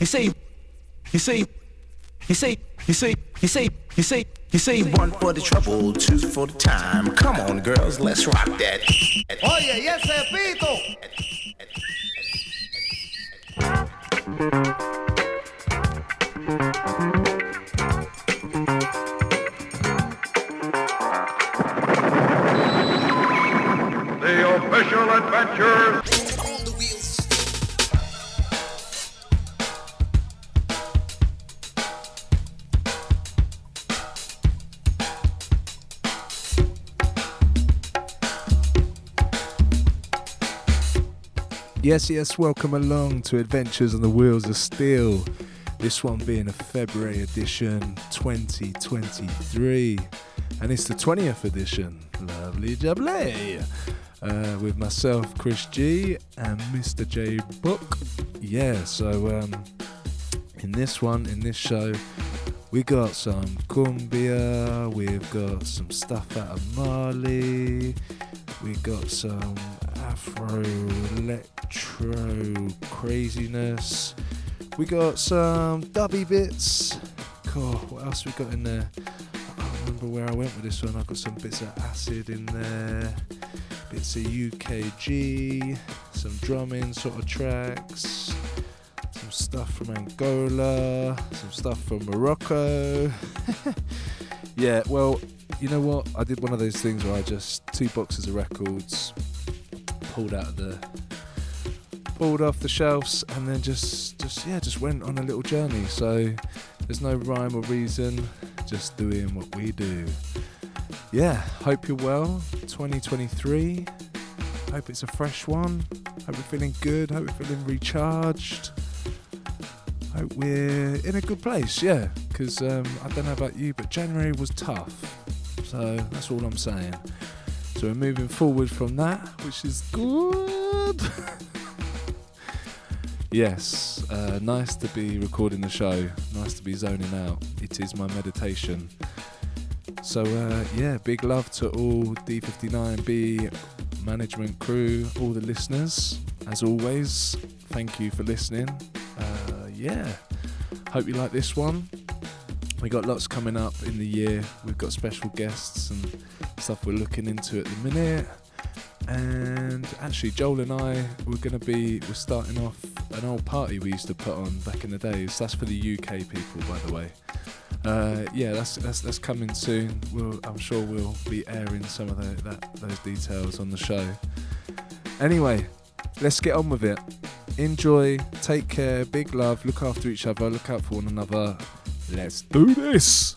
you see, you see, you see, you see, you see, you say, you say one for the trouble, two for the time. Come on, girls, let's rock that. Oye, y ese pito. The official adventures Yes, yes, welcome along to Adventures on the Wheels of Steel. This one being a February edition 2023, and it's the 20th edition. Lovely jubbly. Uh, with myself, Chris G, and Mr. J Book. Yeah, so um, in this one, in this show, we got some cumbia, we've got some stuff out of Mali, we got some Afro electro craziness. We got some dubby bits. God, what else we got in there? I can't remember where I went with this one. I got some bits of acid in there, bits of UKG, some drumming sort of tracks, some stuff from Angola, some stuff from Morocco. yeah, well, you know what? I did one of those things where I just two boxes of records pulled out of the pulled off the shelves and then just just yeah just went on a little journey. So there's no rhyme or reason just doing what we do. Yeah hope you're well. 2023 hope it's a fresh one. Hope you're feeling good. Hope you're feeling recharged. Hope we're in a good place yeah. Because um, i don't know about you but january was tough. So that's all i'm saying so we're moving forward from that, which is good. yes, uh, nice to be recording the show. Nice to be zoning out. It is my meditation. So uh, yeah, big love to all D59B management crew, all the listeners. As always, thank you for listening. Uh, yeah, hope you like this one. We got lots coming up in the year. We've got special guests and stuff we're looking into at the minute. And actually, Joel and I we're going to be we're starting off an old party we used to put on back in the days. That's for the UK people, by the way. Uh, yeah, that's, that's that's coming soon. We'll, I'm sure we'll be airing some of the, that, those details on the show. Anyway, let's get on with it. Enjoy, take care, big love, look after each other, look out for one another. Let's do this.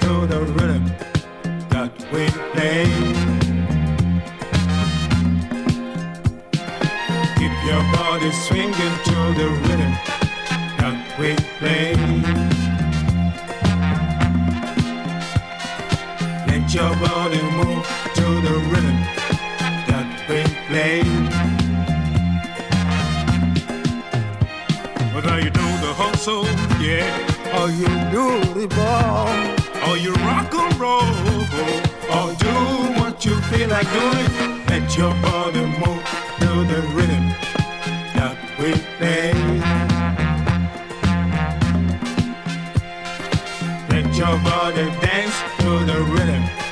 To the rhythm that we play. Keep your body swinging to the rhythm that we play. Let your body move to the rhythm that we play. Whether you do the hustle, yeah or you do the ball, or you rock and roll, or do what you feel like doing. Let your body move to the rhythm that we play. Let your body dance to the rhythm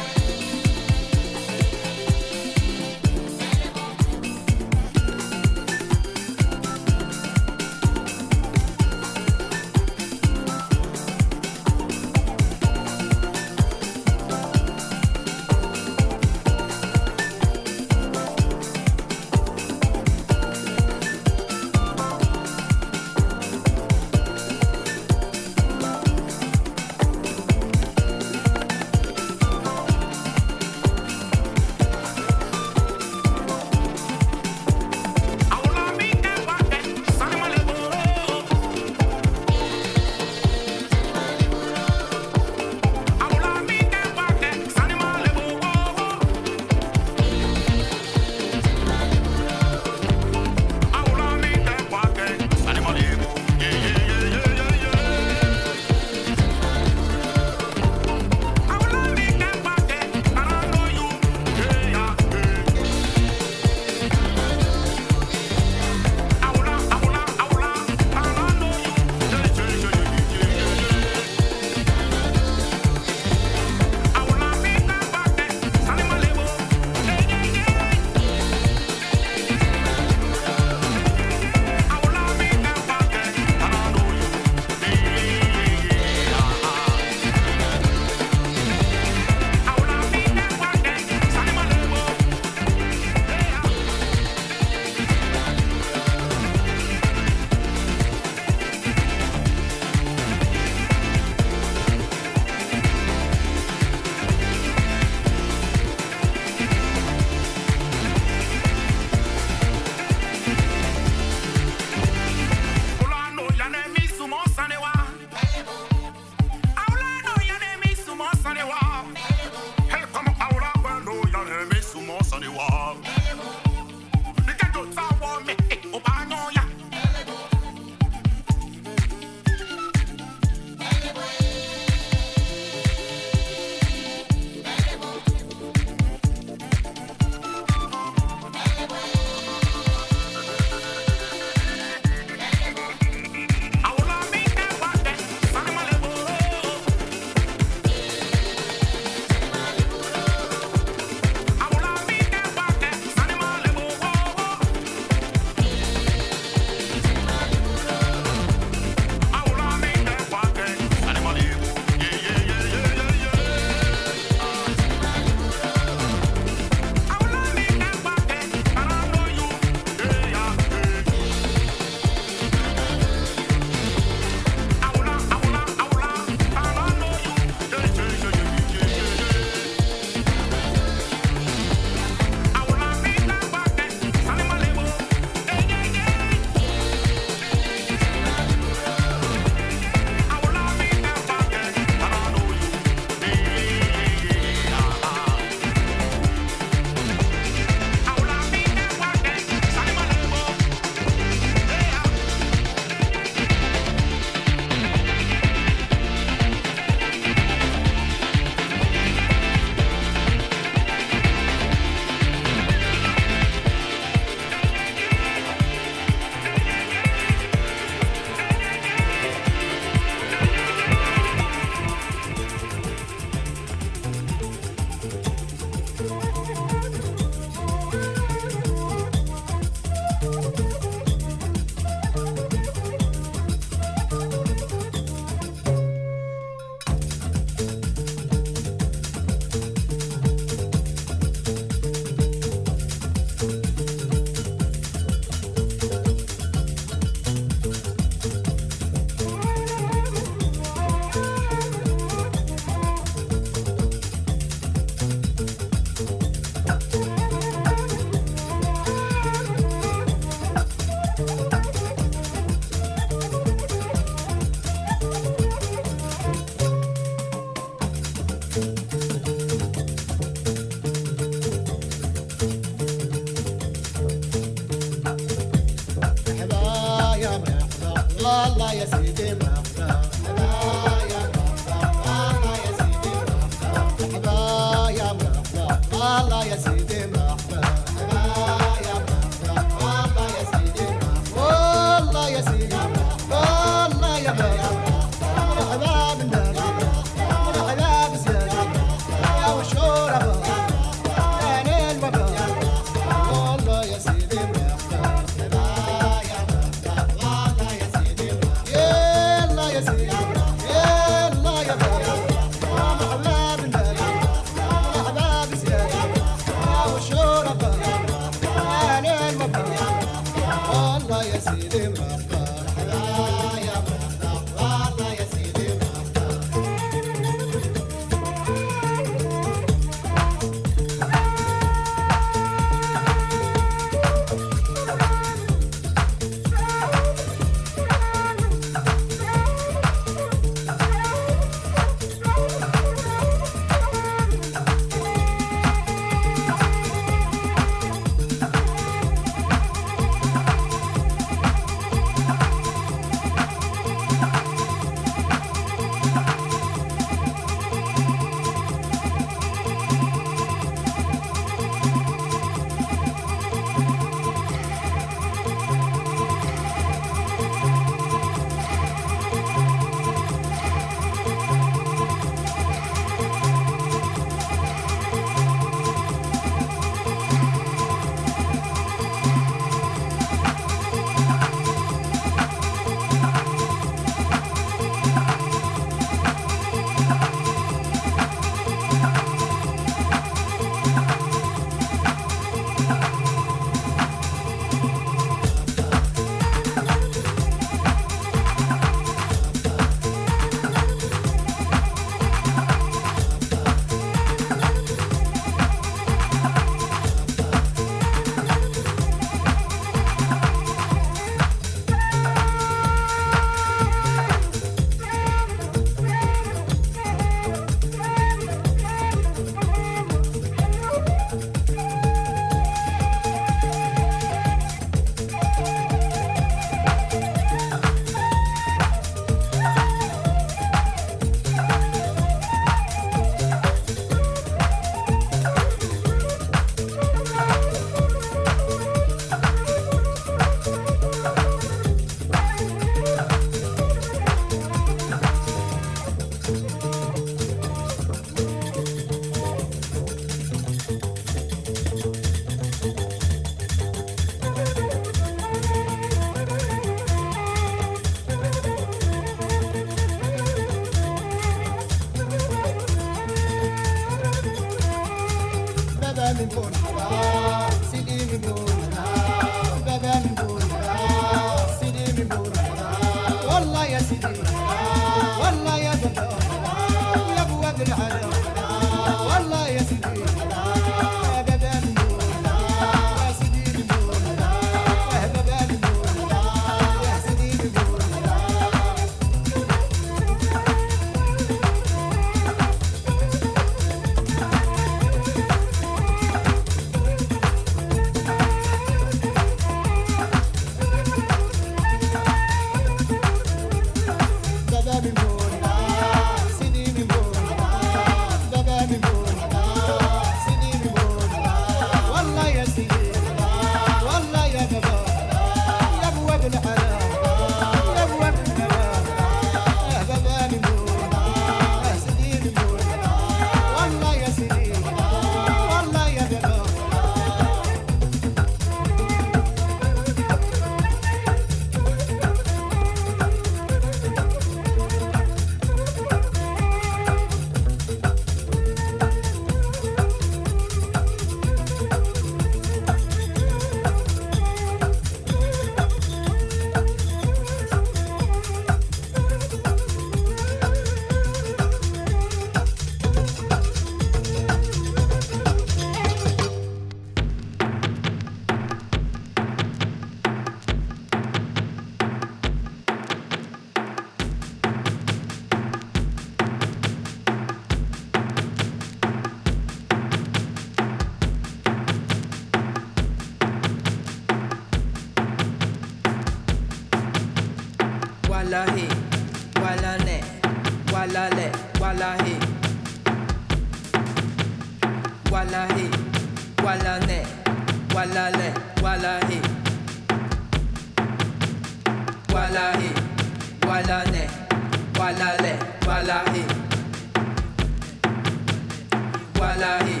wala e, eh.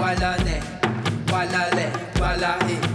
wala ne, eh. wala eh. wala.